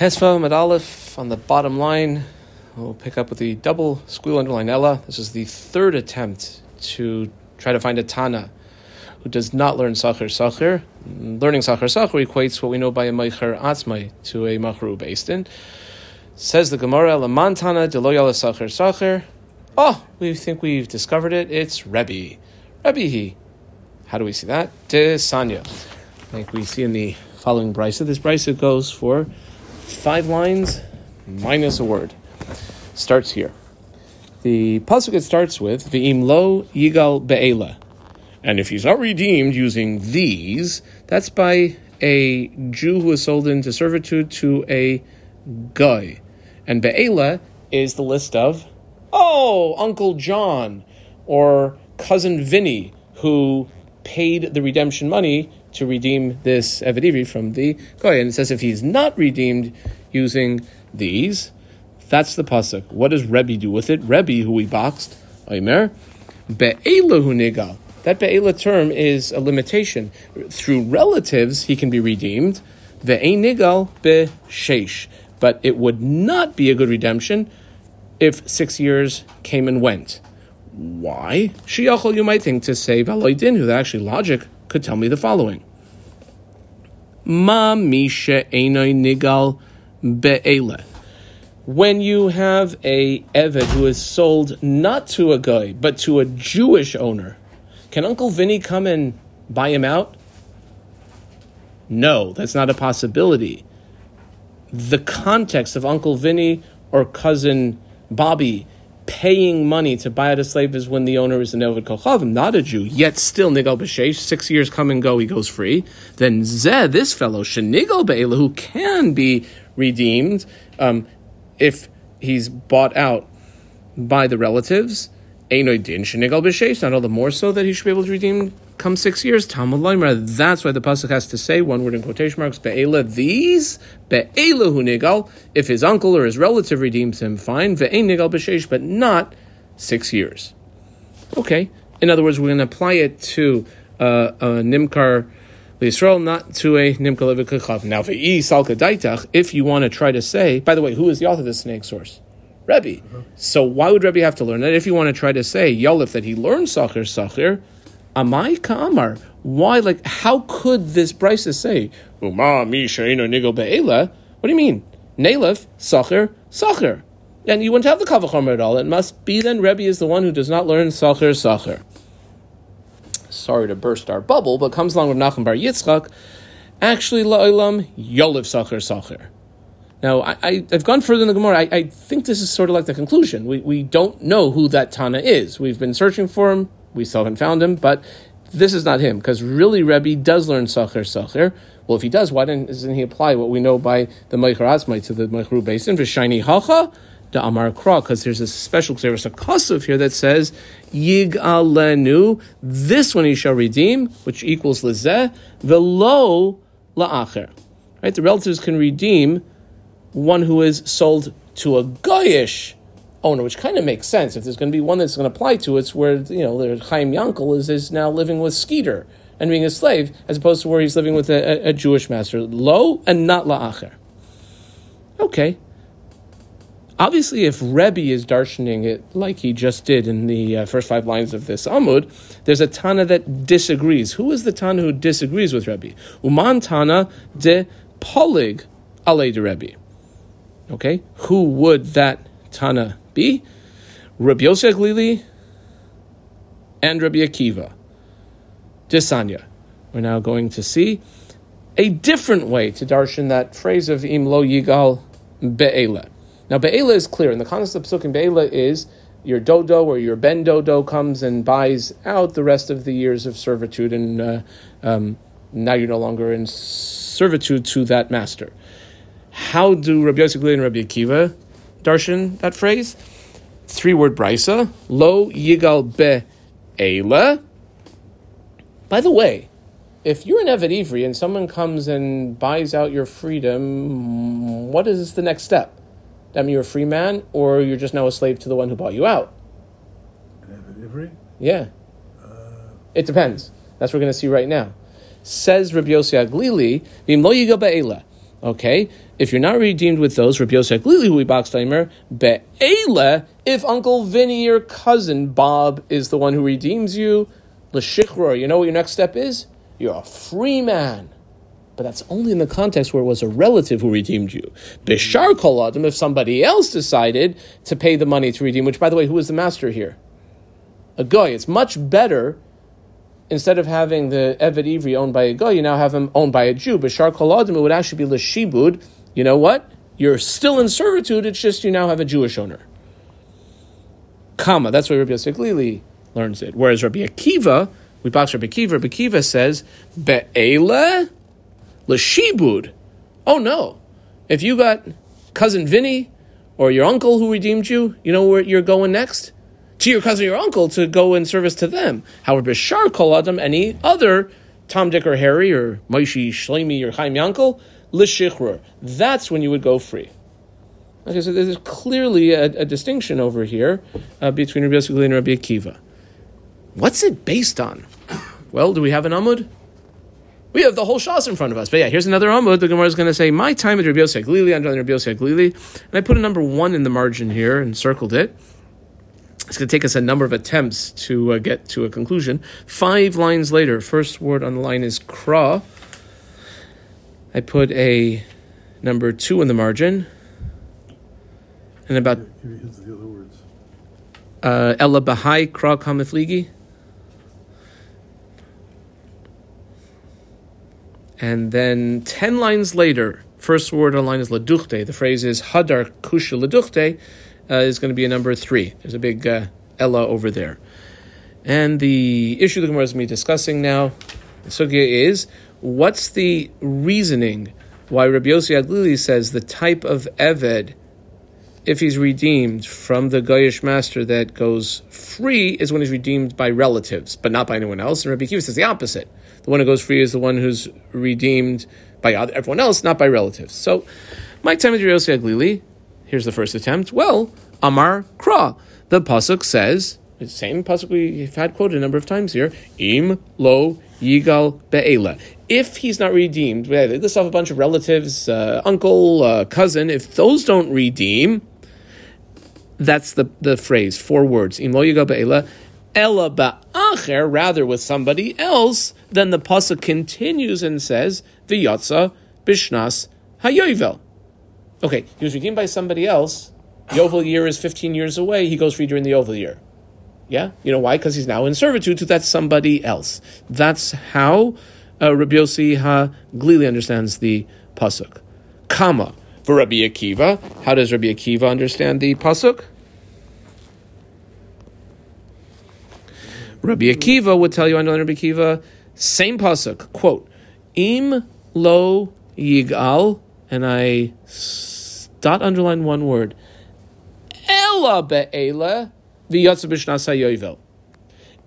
Tesva Med Aleph on the bottom line. We'll pick up with the double squeal underline Ella. This is the third attempt to try to find a Tana who does not learn Sachar Sachar. Learning Sachar Sachar equates what we know by a Meicher Atzmai to a Machru based in. Says the Gemara, Lamantana Deloyala Sachar Sachar. Oh, we think we've discovered it. It's Rebbe. Rebbe he. How do we see that? De Sanya. Like we see in the following brisa. This brisa goes for five lines minus a word. Starts here. The pasuk it starts with V'im lo yigal be'ela. And if he's not redeemed using these, that's by a Jew who was sold into servitude to a guy. And Be'ela is the list of, oh, Uncle John or cousin Vinny, who paid the redemption money to redeem this Eved from the guy. And it says if he's not redeemed using these, that's the pasuk. What does Rebbe do with it? Rebbe, who we boxed, Omer, Be'ela hu nigal. That be'ela term is a limitation. Through relatives, he can be redeemed. Ve'ein nigal be'sheish. But it would not be a good redemption if six years came and went. Why? Shiachol, you might think to say Valoidin, who actually logic could tell me the following. Ma misha einoi nigal be'ela. When you have a Eved who is sold not to a guy, but to a Jewish owner, can Uncle Vinny come and buy him out? No, that's not a possibility. The context of Uncle Vinny or cousin Bobby paying money to buy out a slave is when the owner is an Eved Kochavim, not a Jew, yet still Nigal B'Sheish, six years come and go, he goes free. Then Zeh, this fellow, Shenigal Be'ela, who can be redeemed um, if he's bought out by the relatives, Einoy din shenigal b'sheish. Not all the more so that he should be able to redeem come six years. Talmud. That's why the pasuk has to say one word in quotation marks. Be'ela these be'ela hu nigal. If his uncle or his relative redeems him, fine. Ve'ein nigal b'sheish, but not six years. Okay. In other words, we're going to apply it to uh, a nimkar. Yisrael, not to a nimkar levikachav. Now, ve'i salka daitach, if you want to try to say, by the way, who is the author of this snake source? Rebbe. So why would Rebbe have to learn that? If you want to try to say Yolif that he learned Sachir Sachir, Amai Ka'amar. Why? Like, how could this Brisa say Uma mi nigo be'ela? What do you mean? Nalef Sachir Sachir. And you wouldn't have the Kavachomer at all. It must be then Rebbe is the one who does not learn Sachir Sachir. Sorry to burst our bubble, but comes along with Nachman Bar Yitzchak. Actually, La'ilam Yolif Sachir Sachir. Now, I, have gone further in the Gemara. I, I, think this is sort of like the conclusion. We, we don't know who that Tana is. We've been searching for him. We still haven't found him, but this is not him because really Rebbe does learn Sacher Sacher. Well, if he does, why doesn't he apply what we know by the Meicher Asmai to the Meicheru Basin? V'shiny Hacha the Amar Kra, because there's a special there's a kasuf here that says Yig Alenu. This one he shall redeem, which equals lezeh velo la'acher. Right, the relatives can redeem one who is sold to a goyish owner, which kind of makes sense. If there's going to be one that's going to apply to it, it's where you know the Chaim Yankel is, is now living with Skeeter and being a slave, as opposed to where he's living with a, a, a Jewish master, lo and not la'acher. Okay. Obviously, if Rebbe is darshaning it like he just did in the uh, first five lines of this Amud, there's a Tana that disagrees. Who is the Tana who disagrees with Rebbe? Uman Tana de Polig ale de Rebbe. Okay, who would that Tana be? Rabbi Yosef Lili and Rabbi Akiva. Desanya. We're now going to see a different way to darshan that phrase of Im lo yigal be'ela. Now be'ela is clear, and the context of Psukim be'ela is your dodo or your ben dodo comes and buys out the rest of the years of servitude, and uh, um, now you're no longer in servitude to that master. How do Rabbi Yosef and Rabbi Akiva darshan that phrase? Three word brisa, lo yigal be eila. By the way, if you're an Eved Ivri and someone comes and buys out your freedom, what is the next step? That mean you're a free man, or you're just now a slave to the one who bought you out? An Eved Ivri? Yeah. Uh... It depends. That's what we're going to see right now. Says Rabbi Yossi Aglili, Vim lo yigal be'ela. Okay, if you're not redeemed with those, Rabbi Yosef Lili hui baksteimer be'ele. If Uncle Vinny, your cousin Bob, is the one who redeems you, l'shichror. You know what your next step is? You're a free man. But that's only in the context where it was a relative who redeemed you. Bishar kol adam, if somebody else decided to pay the money to redeem, which by the way, who is the master here? A guy. It's much better instead of having the Eved Ivri owned by a guy, you now have him owned by a Jew. But Shar Koladim, it would actually be Lashibud. You know what? You're still in servitude, it's just you now have a Jewish owner. Comma, that's why Rabbi Yosef Lili learns it. Whereas Rabbi Akiva, we box Rabbi Akiva, Rabbi Akiva says, Be'ele Lashibud. Oh no. If you got cousin Vinny or your uncle who redeemed you, you know where you're going next? to your cousin or your uncle to go in service to them. However, Bishar Kol Adam, any other Tom, Dick, or Harry, or Moshe, Shlomi, or Chaim Yankel, Lishichrur. That's when you would go free. Okay, so there's clearly a, a distinction over here uh, between Rabbi Yosef and Rabbi Akiva. What's it based on? Well, do we have an Amud? We have the whole Shas in front of us. But yeah, here's another Amud. The Gemara is going to say, My time at Rabbi Yosef Glili, I'm Rabbi Yosef Glili. And I put a number one in the margin here and circled it. It's going to take us a number of attempts to uh, get to a conclusion. Five lines later, first word on the line is kra. I put a number two in the margin. And about uh, Ella Bahai Kra Kamifligi. And then 10 lines later, first word on the line is Laduchte. The phrase is Hadar Kusha Laduchte uh, is going to be a number three. There's a big uh, Ella over there. And the issue the Gemara is going to be discussing now, the sugya is, what's the reasoning why Rabbi Yossi Aglili says the type of Eved, if he's redeemed from the Goyish master that goes free, is when he's redeemed by relatives, but not by anyone else. And Rabbi Kiva says the opposite. The one who goes free is the one who's redeemed by everyone else, not by relatives. So, my time with Rabbi Yossi Aglili, Here's the first attempt. Well, Amar Kra. The pasuk says the same pasuk we've had quoted a number of times here. Im lo yigal be'ela. If he's not redeemed, we list off a bunch of relatives, uh, uncle, uh, cousin. If those don't redeem, that's the, the phrase, four words. Ella ba'acher, rather with somebody else, then the pasuk continues and says, V'yatza bishnas hayovel. Okay, he was redeemed by somebody else. Yovel year is 15 years away. He goes free during the Yovel year. Yeah? You know why? Because he's now in servitude to that somebody else. That's how uh, Rabbi Yossi Ha Glili understands the Pasuk. Kama. For Rabbi Akiva, how does Rabbi Akiva understand the Pasuk? Rabbi Akiva would tell you, I know Rabbi Akiva, same Pasuk, quote, Im lo yigal, and I dot underline one word. Ella be'ela v'yatza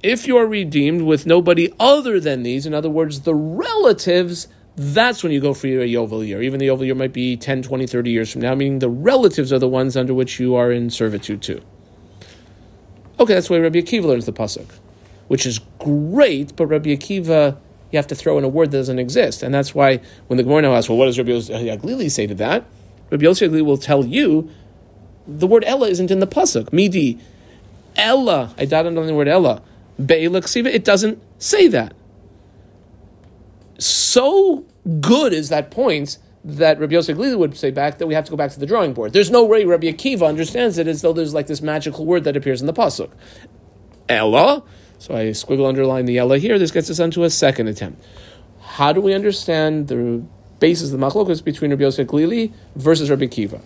If you are redeemed with nobody other than these, in other words, the relatives, that's when you go for your Yovel year. Even the Yovel year might be 10, 20, 30 years from now, meaning the relatives are the ones under which you are in servitude to. Okay, that's why Rabbi Akiva learns the Pasuk, which is great, but Rabbi Akiva, you have to throw in a word that doesn't exist. And that's why when the Gemara now asks, well, what does Rabbi uh, Aglili say to that? Rabbi Yossi will tell you the word Ella isn't in the pasuk. Midi Ella. I dotted on the word Ella. Be'ela It doesn't say that. So good is that point that Rabbi Yosef Glili would say back that we have to go back to the drawing board. There's no way Rabbi Akiva understands it as though there's like this magical word that appears in the pasuk. Ella. So I squiggle underline the Ella here. This gets us onto a second attempt. How do we understand the basis of the machlokas between Rabbi Yosef Glili versus Rabbi Kiva.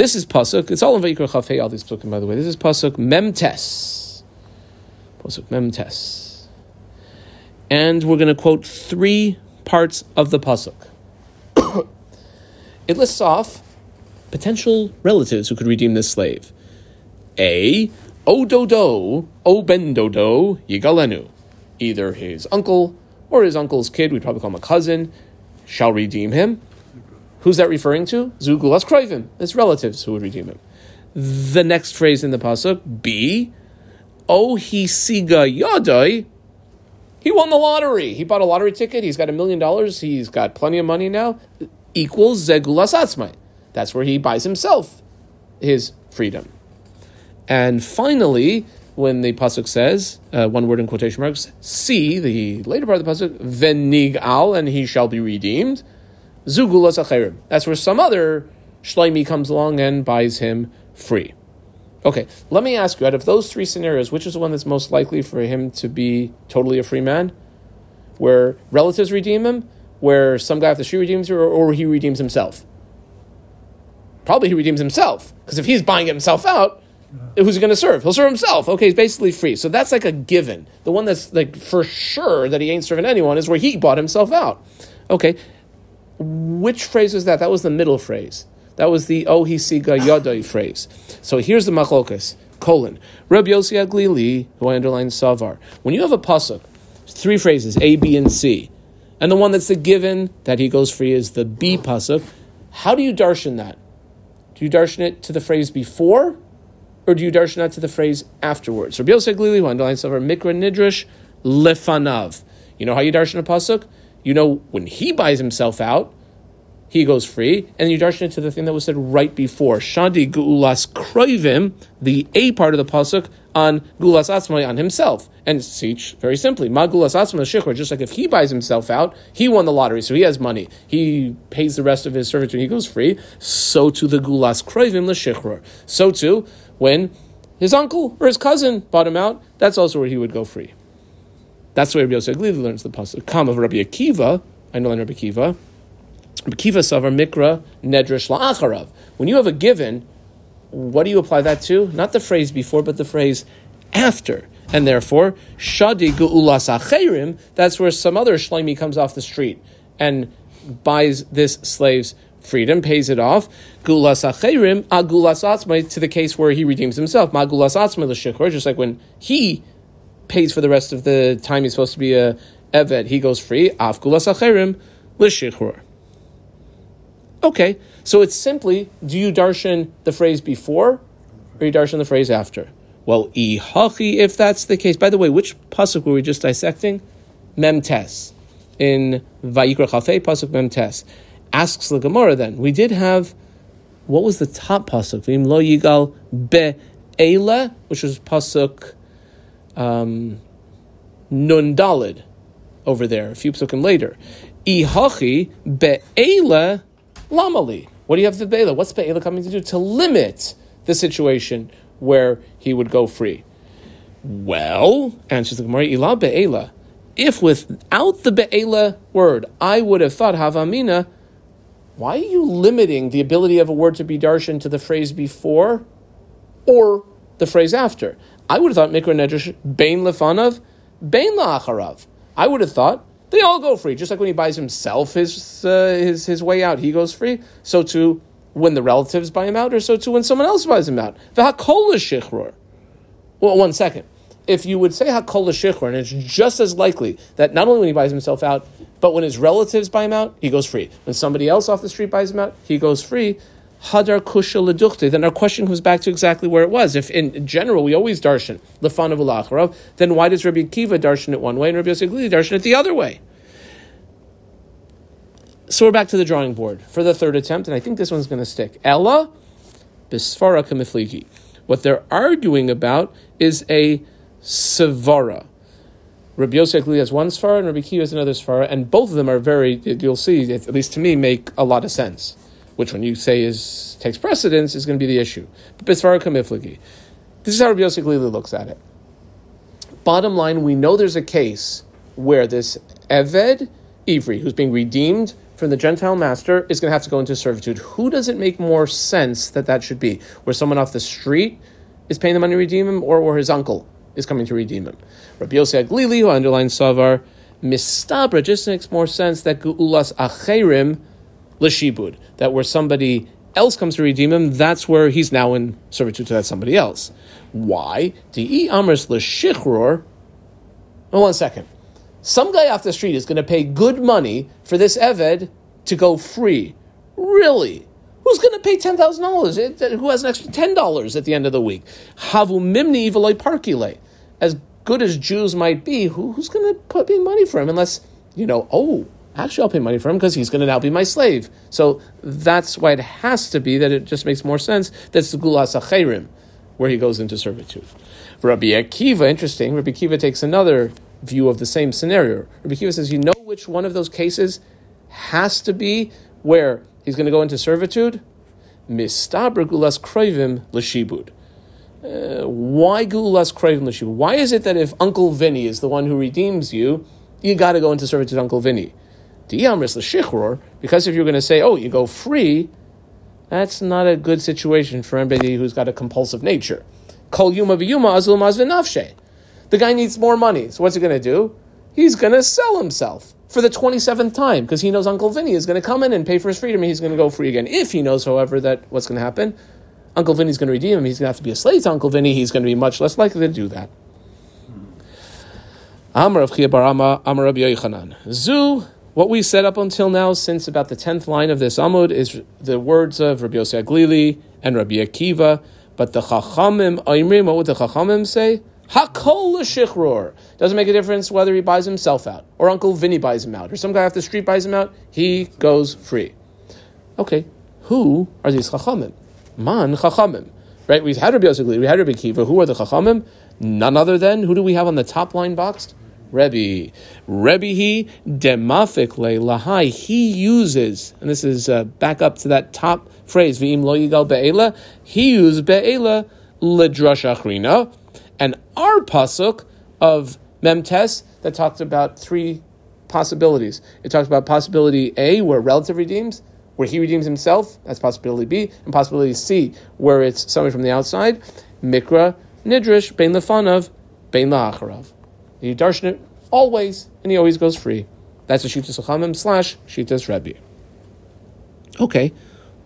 This is pasuk. It's all in Vayikra Chafei. All these psukim, by the way. This is pasuk memtes. Pasuk memtes. And we're going to quote three parts of the pasuk. it lists off potential relatives who could redeem this slave. A. O dodo, O ben dodo, yigalenu. Either his uncle, or his uncle's kid, we'd probably call him a cousin, shall redeem him. Who's that referring to? Zugulas Kroivim. It's relatives who would redeem him. The next phrase in the pasuk, B, O he siga yadai, He won the lottery. He bought a lottery ticket. He's got a million dollars. He's got plenty of money now. Equals Zegulas Atzmai. That's where he buys himself his freedom. And finally, when the pasuk says uh, one word in quotation marks, see the later part of the pasuk, venig al, and he shall be redeemed. Zugulas acherim. That's where some other shleimi comes along and buys him free. Okay, let me ask you: out of those three scenarios, which is the one that's most likely for him to be totally a free man? Where relatives redeem him, where some guy off the street redeems him, or, or he redeems himself? Probably he redeems himself, because if he's buying himself out, who's he going to serve? He'll serve himself. Okay, he's basically free. So that's like a given. The one that's like for sure that he ain't serving anyone is where he bought himself out. Okay, which phrase was that? That was the middle phrase. That was the ohisiga yadai phrase. So here's the machlokas colon Rabbi Yossi Aglili, who I underlined savar. When you have a pasuk, three phrases A, B, and C, and the one that's the given that he goes free is the B pasuk. How do you darshan that? Do you darshan it to the phrase before, or do you darshan that to the phrase afterwards? Rabbi Yossi Aglili, who underlines savar mikra nidrish lefanav. You know how you darshan a pasuk? You know when he buys himself out he goes free, and you darshan it to the thing that was said right before. Shadi gu'ulas kroivim, the A part of the pasuk on gulas atzmai on himself, and teach very simply, ma gulas atzmai shichur. Just like if he buys himself out, he won the lottery, so he has money. He pays the rest of his servitude, and he goes free. So to the gulas kroivim l'shichur. So too when his uncle or his cousin bought him out, that's also where he would go free. That's where Rabbi Yosef Glili learns the pasuk. Kam of Rabbi Akiva, I know Rabbi Akiva. Kiva Savar Mikra Nedrash La'acharav. When you have a given, what do you apply that to? Not the phrase before, but the phrase after. And therefore, Shadi Gu'ulas Acherim, that's where some other Shleimi comes off the street and buys this slave's freedom, pays it off. Gulas Acherim, Agulas Atzmai, to the case where he redeems himself. Magulas Atzmai L'Shikor, just like when he pays for the rest of the time he's supposed to be a Eved, he goes free. Af Gulas Acherim. Okay, so it's simply do you darshan the phrase before or you darshan the phrase after? Well, ihachi, if that's the case. By the way, which pasuk were we just dissecting? Memtes. In Vayikra Chafei, pasuk Memtes. Asks the Gemara then. We did have, what was the top pasuk? Vim lo yigal be'ela, which was pasuk um, nun dalid over there, a few pasukim later. Ihachi be'ela Lamali. What do you have the Be'ela? What's Be'ela coming to do? To limit the situation where he would go free. Well, answers the Gemara, Ila Be'ela. If without the Be'ela word, I would have thought Havamina, why are you limiting the ability of a word to be darshan to the phrase before or the phrase after? I would have thought Mikra Nedrash, Bain Lefanav, Bain La'acharav. I would have thought they all go free. Just like when he buys himself his uh, his his way out, he goes free. So too when the relatives buy him out, or so too when someone else buys him out. V'hakol shichror. Well, one second. If you would say hakol shichror, and it's just as likely that not only when he buys himself out, but when his relatives buy him out, he goes free. When somebody else off the street buys him out, he goes free. Hadar kusha leduchte. Then our question comes back to exactly where it was. If in general we always darshan lefanav ulacharav, then why does Rabbi Kiva darshan it one way and Rabbi Yosef darshan it the other way? So we're back to the drawing board for the third attempt, and I think this one's going to stick. Ella bisfara kamifligi. What they're arguing about is a sevara. Rabbi Yosef has one svara and Rabbi Kiva has another svara, and both of them are very, you'll see, at least to me, make a lot of sense which one you say is takes precedence is going to be the issue. But Bisvara Kamiflagi. This is how Rabbi Yosef Lili looks at it. Bottom line, we know there's a case where this Eved Ivri, who's being redeemed from the Gentile master, is going to have to go into servitude. Who does it make more sense that that should be? Where someone off the street is paying the money to redeem him, or where his uncle is coming to redeem him? Rabbi Yosef Glili, who underlines Savar, Mistabra just makes more sense that Gu'ulas Acherim l'shibud, that where somebody else comes to redeem him, that's where he's now in servitude to that somebody else. Why? Di amris. Well, oh, one second. Some guy off the street is going to pay good money for this Eved to go free. Really? Who's going to pay ten thousand dollars? Who has an extra ten dollars at the end of the week? Havu mimni ivaloi parkile. As good as Jews might be, who, who's going to put in money for him unless, you know, oh, actually I'll pay money for him because he's going to now be my slave. So that's why it has to be that it just makes more sense. That's the Gulas Acherim, where he goes into servitude. Rabbi Akiva, interesting, Rabbi Akiva takes another view of the same scenario. Rabbi Akiva says, you know which one of those cases has to be where he's going to go into servitude? Mistaber Gulas Kroivim Lashibud. Uh, why Gulas Kroivim Lashibud? Why is it that if Uncle Vinny is the one who redeems you, you got to go into servitude to Uncle Vinny? Because if you're going to say, oh, you go free, that's not a good situation for anybody who's got a compulsive nature. Kol yuma v'yuma azul. The guy needs more money. So what's he going to do? He's going to sell himself for the 27th time because he knows Uncle Vinny is going to come in and pay for his freedom and he's going to go free again. If he knows, however, that what's going to happen, Uncle Vinny's going to redeem him. He's going to have to be a slave to Uncle Vinny. He's going to be much less likely to do that. Amar of Chiyabarama, Amar Rabbi Yochanan. Zu, what we said up until now, since about the 10th line of this Amud, is the words of Rabbi Yosef Aglili and Rabbi Akiva. But the Chachamim, Aimrim, what would the Chachamim say? Hakol l'shichror. Doesn't make a difference whether he buys himself out, or Uncle Vinny buys him out, or some guy off the street buys him out. He goes free. Okay, who are these chachamim? Man chachamim. Right? We had Rabbi Yosef, we had Rabbi Kiva. Who are the chachamim? None other than who do we have on the top line boxed? Rebbe. Rebbe he demafik le lahai. He uses, and this is uh, back up to that top phrase, v'im lo yigal be'ela. He uses be'ela ledrash achrina and our pasuk of Memtes that talks about three possibilities. It talks about possibility A, where relative redeems, where he redeems himself, that's possibility B, and possibility C, where it's somebody from the outside. Mikra, Nidrish, Bein Lefanav, Bein La'acharav. You darshan it always, and he always goes free. That's a Shitas Achamim slash Shitas Rebbe. Okay,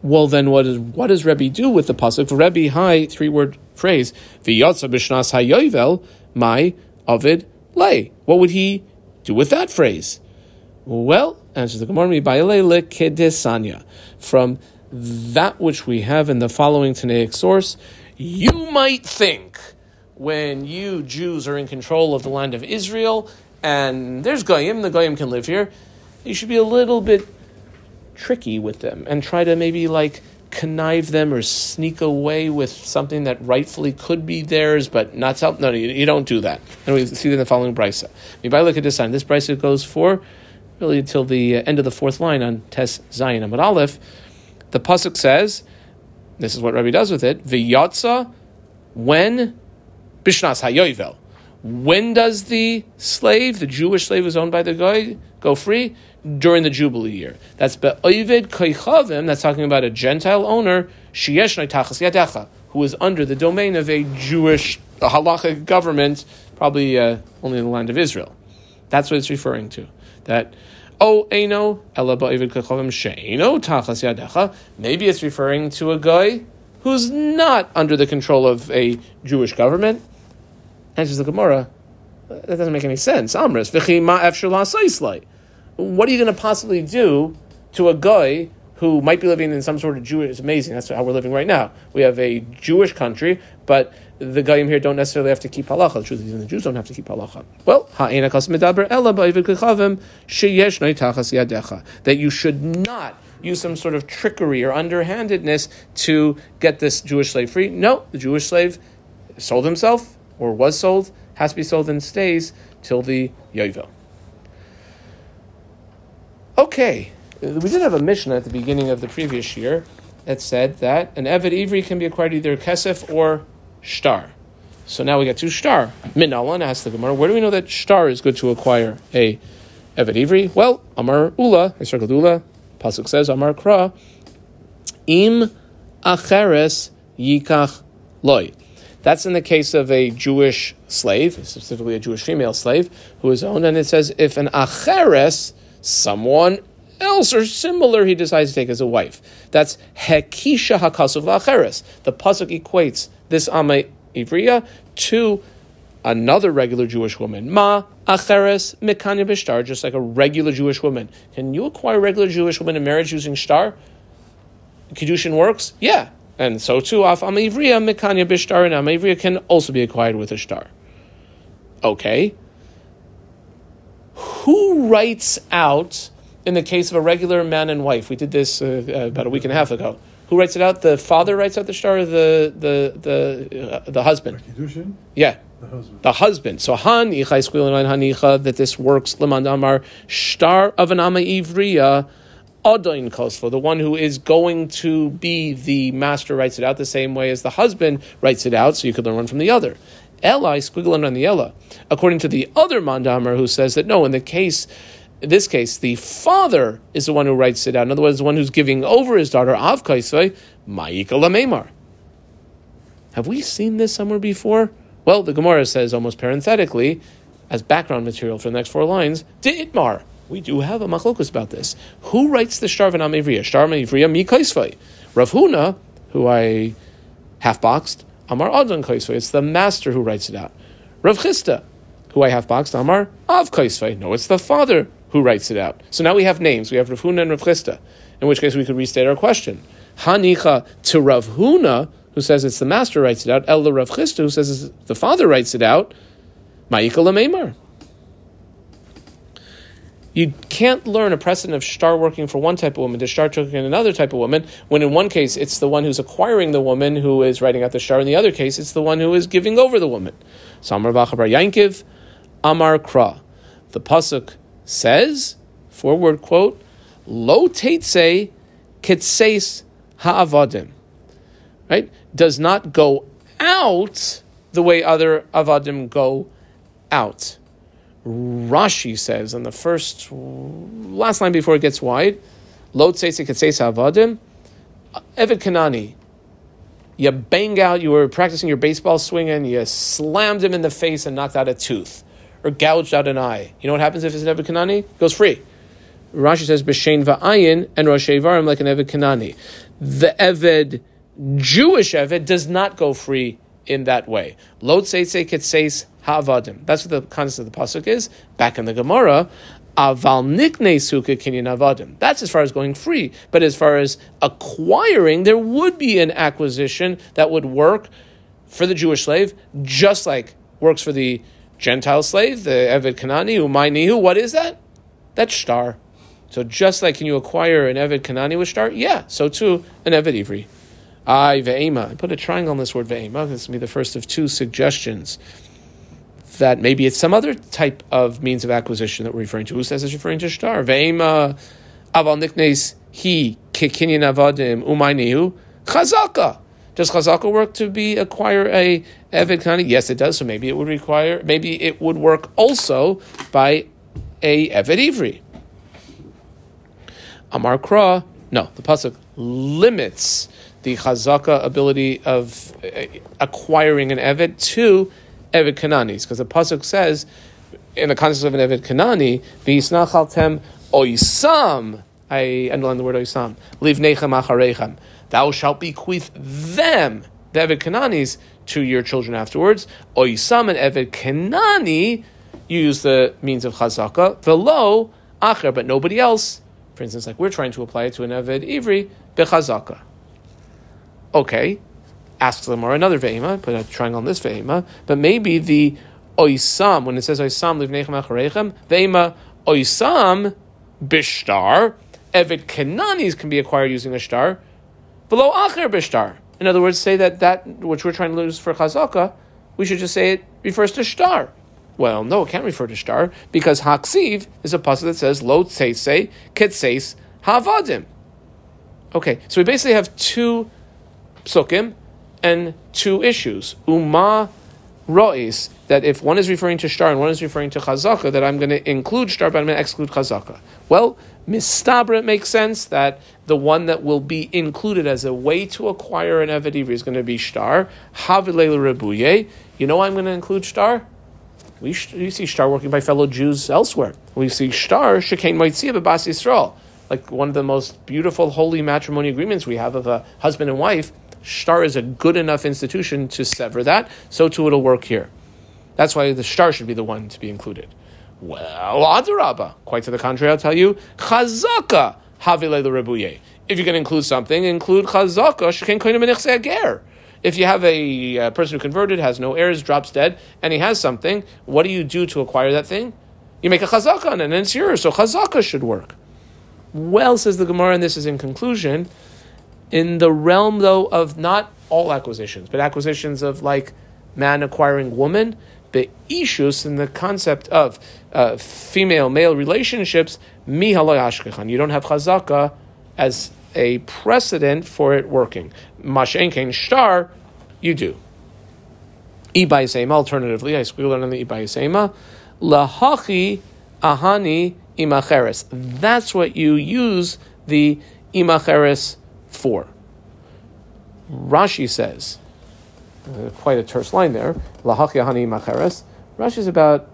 well then what, is, what does Rebbe do with the pasuk? Rebbe, hi, three word phrase, V'yotza b'shnas hayovel, my Ovid lay. What would he do with that phrase? Well, answers the Gemara, kedesanya. From that which we have in the following Tanaic source, you might think when you Jews are in control of the land of Israel and there's Goyim, the Goyim can live here, you should be a little bit tricky with them and try to maybe like connive them or sneak away with something that rightfully could be theirs, but not self. No, you, you, don't do that. And we see in the following brisa. Maybe I look at this sign. This brisa goes for really until the uh, end of the fourth line on Tes Zayin Amad Aleph. The pasuk says, "This is what Rabbi does with it." V'yatza when bishnas hayovel. When does the slave, the Jewish slave, is owned by the guy, go free? during the Jubilee year. That's Be'oivid Koichavim, that's talking about a Gentile owner, Shieshnai Tachas Yadecha, who is under the domain of a Jewish a halachic government, probably uh, only in the land of Israel. That's what it's referring to. That, oh, Eino, Ela Be'oivid Koichavim She'eno Tachas Yadecha, maybe it's referring to a guy who's not under the control of a Jewish government. Answers the Gemara, that doesn't make any sense. Amris, what are you going to possibly do to a guy who might be living in some sort of Jewish? It's amazing. That's how we're living right now. We have a Jewish country, but the Goyim here don't necessarily have to keep halacha. The truth is, the Jews don't have to keep halacha. Well, that you should not use some sort of trickery or underhandedness to get this Jewish slave free. No, the Jewish slave sold himself or was sold, has to be sold and stays till the Yovel. Okay, uh, we did have a mission at the beginning of the previous year that said that an Eved Ivri can be acquired either Kesef or Shtar. So now we get to Shtar. Minalan asked the Gemara, where do we know that Shtar is good to acquire a Eved Ivri? Well, Amar Ula, I circled Ula, Pasuk says, Amar Kra, Im Acheres Yikach Loi. That's in the case of a Jewish slave, specifically a Jewish female slave, who is owned, and it says if an Acheres someone else or similar he decides to take as a wife. That's hekisha hakasuv lacheres. The pasuk equates this ama ivriya to another regular Jewish woman. Ma acheres mikanya b'shtar, just like a regular Jewish woman. Can you acquire a regular Jewish woman in marriage using shtar? Kiddushin works? Yeah. And so too, af ama ivriya mikanya b'shtar and ama ivriya can also be acquired with a shtar. Okay. Who writes out in the case of a regular man and wife? We did this uh, uh, about a week and a half ago. Who writes it out? The father writes out the star, or the the the uh, the husband. Yeah, the husband. the husband. So han hanicha that this works liman amar star of an ama ivriya adoin kosfo. The one who is going to be the master writes it out the same way as the husband writes it out. So you could learn one from the other. Eli squigglin on the ella. According to the other mandamar who says that no, in the case. In this case, the father is the one who writes it out. In other words, the one who's giving over his daughter, Av Kaisai, Ma'ika Lamemar. Have we seen this somewhere before? Well, the Gemara says almost parenthetically, as background material for the next four lines, Itmar. We do have a machlokus about this. Who writes the Shtar V'nam Ivriya? Shtar Ivriya mi kaisvai. Rav Huna, who I half boxed, Amar Adon kaisvai. It's the master who writes it out. Rav Chisda, who I half boxed, Amar Av kaisvai. No, it's the father who writes it out. So now we have names. We have Rav Huna and Rav Chisda. In which case we could restate our question. Hanicha to Rav Huna, who says it's the master writes it out. El Rav Chisda, who says the father writes it out. Ma'ika. You can't learn a precedent of star working for one type of woman to star working in another type of woman, when in one case it's the one who's acquiring the woman who is writing out the star, in the other case it's the one who is giving over the woman. Samar Vachabar Yankiv, Amar Kra. The Pasuk says, forward quote, Lo Teitse Kitseis Ha'avadim. Right? Does not go out the way other Avadim go out. Rashi says on the first last line before it gets wide, Lo tzeitze ketzeis havadim, Evid Kanani. You bang out, you were practicing your baseball swing and you slammed him in the face and knocked out a tooth or gouged out an eye. You know what happens if it's an Evid Kanani? It goes free. Rashi says, B'shein va'ayin and Rosh like an Evid Kanani. The Eved, Jewish Eved, does not go free in that way. Lo tzeitze havadim. That's what the concept of the pasuk is. Back in the Gemara, aval nikne suka kinyan avadim. That's as far as going free. But as far as acquiring, there would be an acquisition that would work for the Jewish slave, just like works for the Gentile slave, the Eved Kanani, Umaynihu. What is that? That's star. So just like can you acquire an Eved Kanani with star? Yeah, so too an Eved Ivri. I ve'ema. I put a triangle on this word ve'ema. This will be the first of two suggestions that maybe it's some other type of means of acquisition that we're referring to. Who says it's referring to star? Ve'ema aval niknes he kikinyan avadim umaynihu chazaka. Does chazaka work to be acquire a eved kanani? Yes, it does. So maybe it would require. Maybe it would work also by a eved ivri. Amar Kra, no, the pasuk limits the chazaka ability of uh, acquiring an eved to eved kananis, because the pasuk says, in the context of an eved kanani, v'yisnachaltem oisam. I underline the word oisam. Leave nechem acharechem. Thou shalt bequeath them, the eved kananis, to your children afterwards. Oisam and eved kanani. You use the means of chazaka. Velo acher, but nobody else. For instance, like we're trying to apply it to an eved ivri bechazaka. Okay, asks them or another ve'ima, put a triangle on this ve'ima, but maybe the oisam, when it says oisam livnechem acharechem, ve'ima oisam bishtar, eved kananis can be acquired using a star, below acher bishtar. In other words, say that that which we're trying to use for chazaka, we should just say it refers to star. Well, no, it can't refer to star because haksiv is a pasuk that says lo tzeise ketseis havadim. Okay, so we basically have two psukim and two issues. Uma rois that if one is referring to star and one is referring to chazaka, that I'm going to include star but I'm going to exclude chazaka. Well, mistabra makes sense that the one that will be included as a way to acquire an eved is going to be star. Havilela rebuye. You know why I'm going to include star? We, sh- we see star working by fellow Jews elsewhere. We see star shekain maitzia b'bas Yisrael, like one of the most beautiful holy matrimony agreements we have of a husband and wife. Star is a good enough institution to sever that, so too it'll work here. That's why the star should be the one to be included. Well, adarabba. Quite to the contrary, I'll tell you, chazaka havile the rebuye. If you're going to include something, include chazaka shekain koinim ger. If you have a, uh person who converted, has no heirs, drops dead, and he has something, what do you do to acquire that thing? You make a chazaka and it's yours. So chazaka should work. Well, says the Gemara, and this is in conclusion, in the realm though of not all acquisitions, but acquisitions of like man acquiring woman, the ishus in the concept of uh, female male relationships, mi You don't have chazaka as a precedent for it working. Mashenkein star, you do. Ibayasema, alternatively, I squealed on the Ibayasema, lahachi ahani imacheres. That's what you use the imacheres for. Rashi says, uh, quite a terse line there, lahachi ahani imacheres. Rashi is about,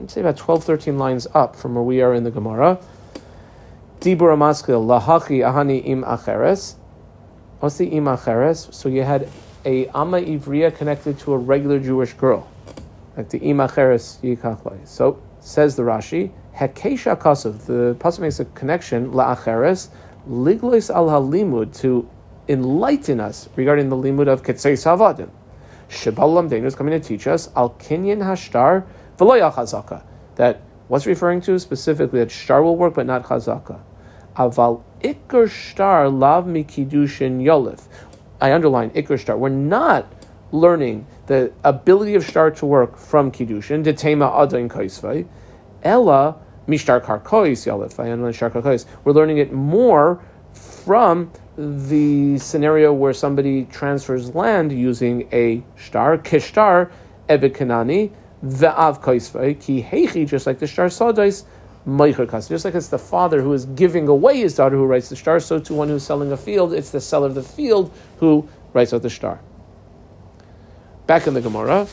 let's say about 12, 13 lines up from where we are in the Gemara. Dibur amaskil ahani im acheres. What's the im acheres? So you had a ama ivriya connected to a regular Jewish girl, like the im acheres yikachlai. So says the Rashi, hekesha kasav. The pasuk makes a connection La laacheres liglois al halimud to enlighten us regarding the limud of ketzei savadim. Shebalam Denu is coming to teach us al kinyan hashtar v'loyal chazaka. That what's referring to specifically that shtar will work but not chazaka. Aval ikr shtar lav mikidushin yolif. I underline ikr shtar. We're not learning the ability of shtar to work from kiddushin detema adain kaisvay, ella mishtar karkois underline karkois. We're learning it more from the scenario where somebody transfers land using a shtar, kishtar, ebekanani, ve'av kaisvay, ki heichi, just like the shtar sawdais, just like it's the father who is giving away his daughter who writes the shtar, so to one who's selling a field, it's the seller of the field who writes out the shtar. Back in the Gemara,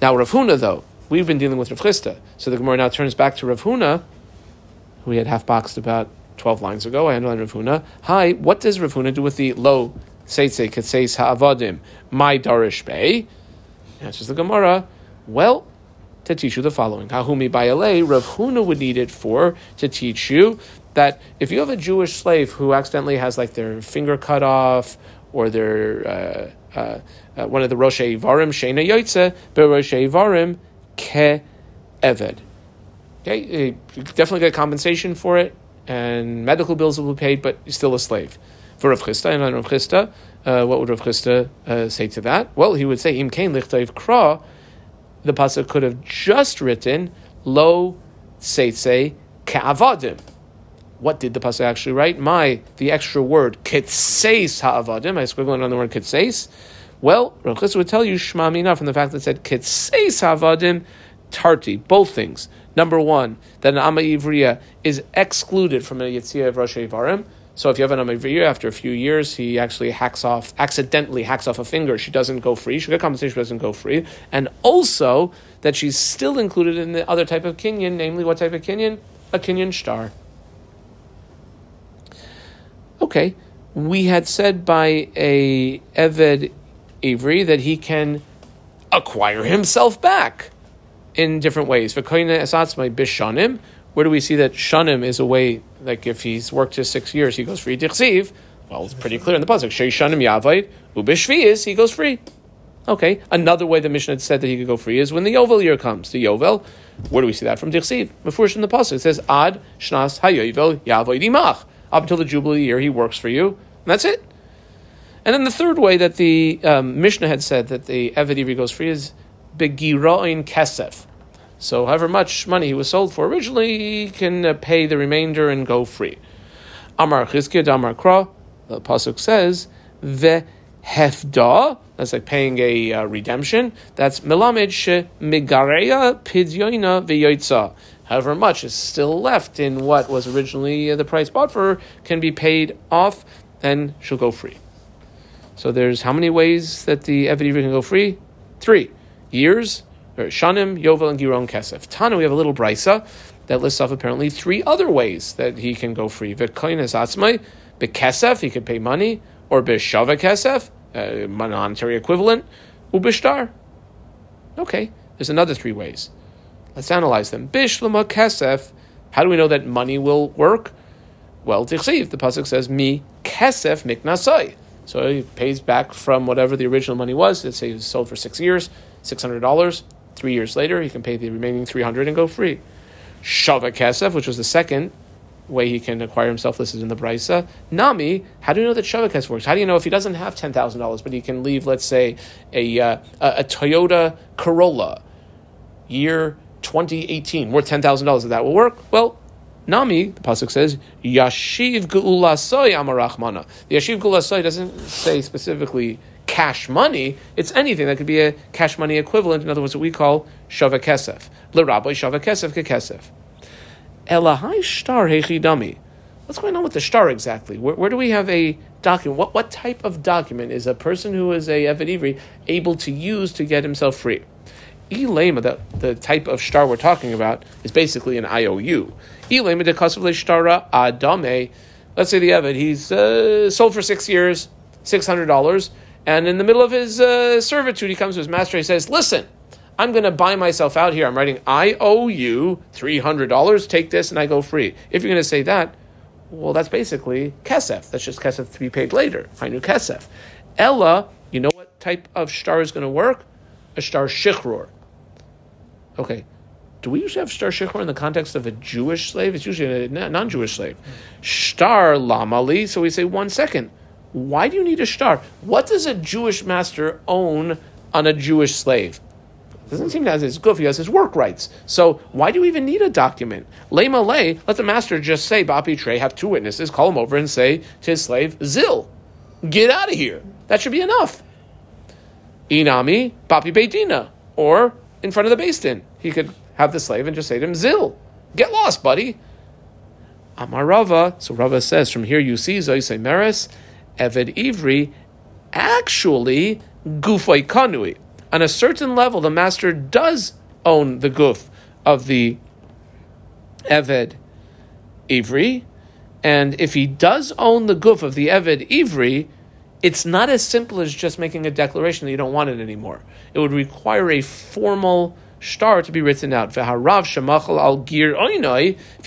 now Rav Huna though, we've been dealing with Rav Chisda, so the Gemara now turns back to Rav Huna, who we had half boxed about 12 lines ago. I underlined Rav Huna. Hi, what does Rav Huna do with the lo seitze ketseis ha'avadim, my darish bay? Answers the Gemara. Well, to teach you the following. Hahumi bayale, Rav Huna would need it for to teach you that if you have a Jewish slave who accidentally has like their finger cut off or their uh, uh, uh, one of the Rosh Varim Shena Yoitze, but Rosh Varim Ke Eved. Okay, you definitely get compensation for it, and medical bills will be paid, but you're still a slave. For Rav Chisda and on Rav Chisda, uh, what would Rav Chisda uh, say to that? Well, he would say, Im Kain Lichtayv Kra, the pasuk could have just written lo seitze ka'avadim. What did the pasuk actually write? My the extra word kitseis ha'avadim. I squiggled on the word kitseis. Well, Rav would tell you shma mina from the fact that it said kitseis ha'avadim tarti. Both things. Number one, that an Amma Ivriya is excluded from a Yitzhak of Rosh Varim. So if you have an Amavir, after a few years, he actually hacks off, accidentally hacks off a finger. She doesn't go free. She get compensation, she doesn't go free. And also that she's still included in the other type of kinyan, namely what type of kinyan? A kinyan star. Okay, we had said by a Eved Ivri that he can acquire himself back in different ways. Bishanim, where do we see that shanim is a way, like if he's worked his six years, he goes free dichsiv? Well, it's pretty clear in the pasuk. Shei shanim yavayit ubishviis, he goes free. Okay, another way the Mishnah said that he could go free is when the Yovel year comes. The Yovel, where do we see that from? Dichsiv. Before in the pasuk, it says Ad Shnas Hayovel Yavoid Imach. Up until the Jubilee year, he works for you, and that's it. And then the third way that the um, Mishnah had said that the Eved Ivri goes free is Begiroin Kesef. So, however much money he was sold for originally, he can uh, pay the remainder and go free. Amar Chizkiya, Amar Kra, the Pasuk says, Ve hefda, that's like paying a uh, redemption, that's melamed she migareya pidyoina v'yoitza. However much is still left in what was originally uh, the price bought for can be paid off, and she'll go free. So there's how many ways that the Eved can go free? Three. Years, Shanim, Yovel, and Giron Kesef. Tana, we have a little brisa that lists off apparently three other ways that he can go free. Vitkoin is atzmai, bekesef, he could pay money, or beshava kesef, a monetary equivalent, ubishtar. Okay, there's another three ways. Let's analyze them. Bishlama kesef, how do we know that money will work? Well, tichsiv, the pasuk says, mi kesef miknasai. So he pays back from whatever the original money was. Let's say he was sold for six years, six hundred dollars. Three years later, he can pay the remaining three hundred and go free. Shava Kesef, which was the second way he can acquire himself listed in the Brisa. Nami, how do you know that Shava Kesef works? How do you know if he doesn't have ten thousand dollars, but he can leave, let's say, a, uh, a, Toyota Corolla, year 2018, worth $10,000, that will work? Well, Nami, the pasuk says, Yashiv Geulasoy Amarachmana. The Yashiv Geulasoy doesn't say specifically cash money, it's anything that could be a cash money equivalent, in other words, what we call Shava Kesef. L'Rabbi Shava Kesef Kekesef. Elahai Shtar Hechidami. What's going on with the shtar exactly? Where, where, do we have a document? What, what type of document is a person who is a Eved Ivri able to use to get himself free? Ilema, the, the type of shtar we're talking about, is basically an IOU. Let's say the Eved, he's uh, sold for six years, $600, and in the middle of his uh, servitude, he comes to his master, he says, Listen, I'm going to buy myself out here. I'm writing, I owe you $300, take this, and I go free. If you're going to say that, well, that's basically kesef. That's just kesef to be paid later. I knew kesef. Ella, you know what type of shtar is going to work? A shtar shichror. Okay, do we usually have shtar shichror in the context of a Jewish slave? It's usually a non-Jewish slave. Star lamali. So we say one second. Why do you need a shtar? What does a Jewish master own on a Jewish slave? Doesn't seem to have his guf. He has his work rights. So why do you even need a document? Lay. Let the master just say Bapi Trey. Have two witnesses. Call him over and say to his slave Zil, get out of here. That should be enough. Inami Bapi Beitina or in front of the Din. He could have the slave and just say to him, Zil, get lost, buddy. Amar Rava, so Rava says, from here you see, Zoyse Meres, Eved Ivri, actually, Gufay Kanui. On a certain level, the master does own the guf of the Eved Ivri, and if he does own the guf of the Eved Ivri, it's not as simple as just making a declaration that you don't want it anymore. It would require a formal shtar to be written out. If you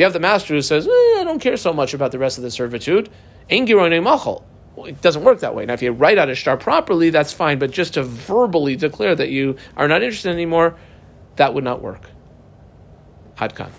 have the master who says, eh, I don't care so much about the rest of the servitude. Well, it doesn't work that way. Now, if you write out a shtar properly, that's fine. But just to verbally declare that you are not interested anymore, that would not work. Adkan.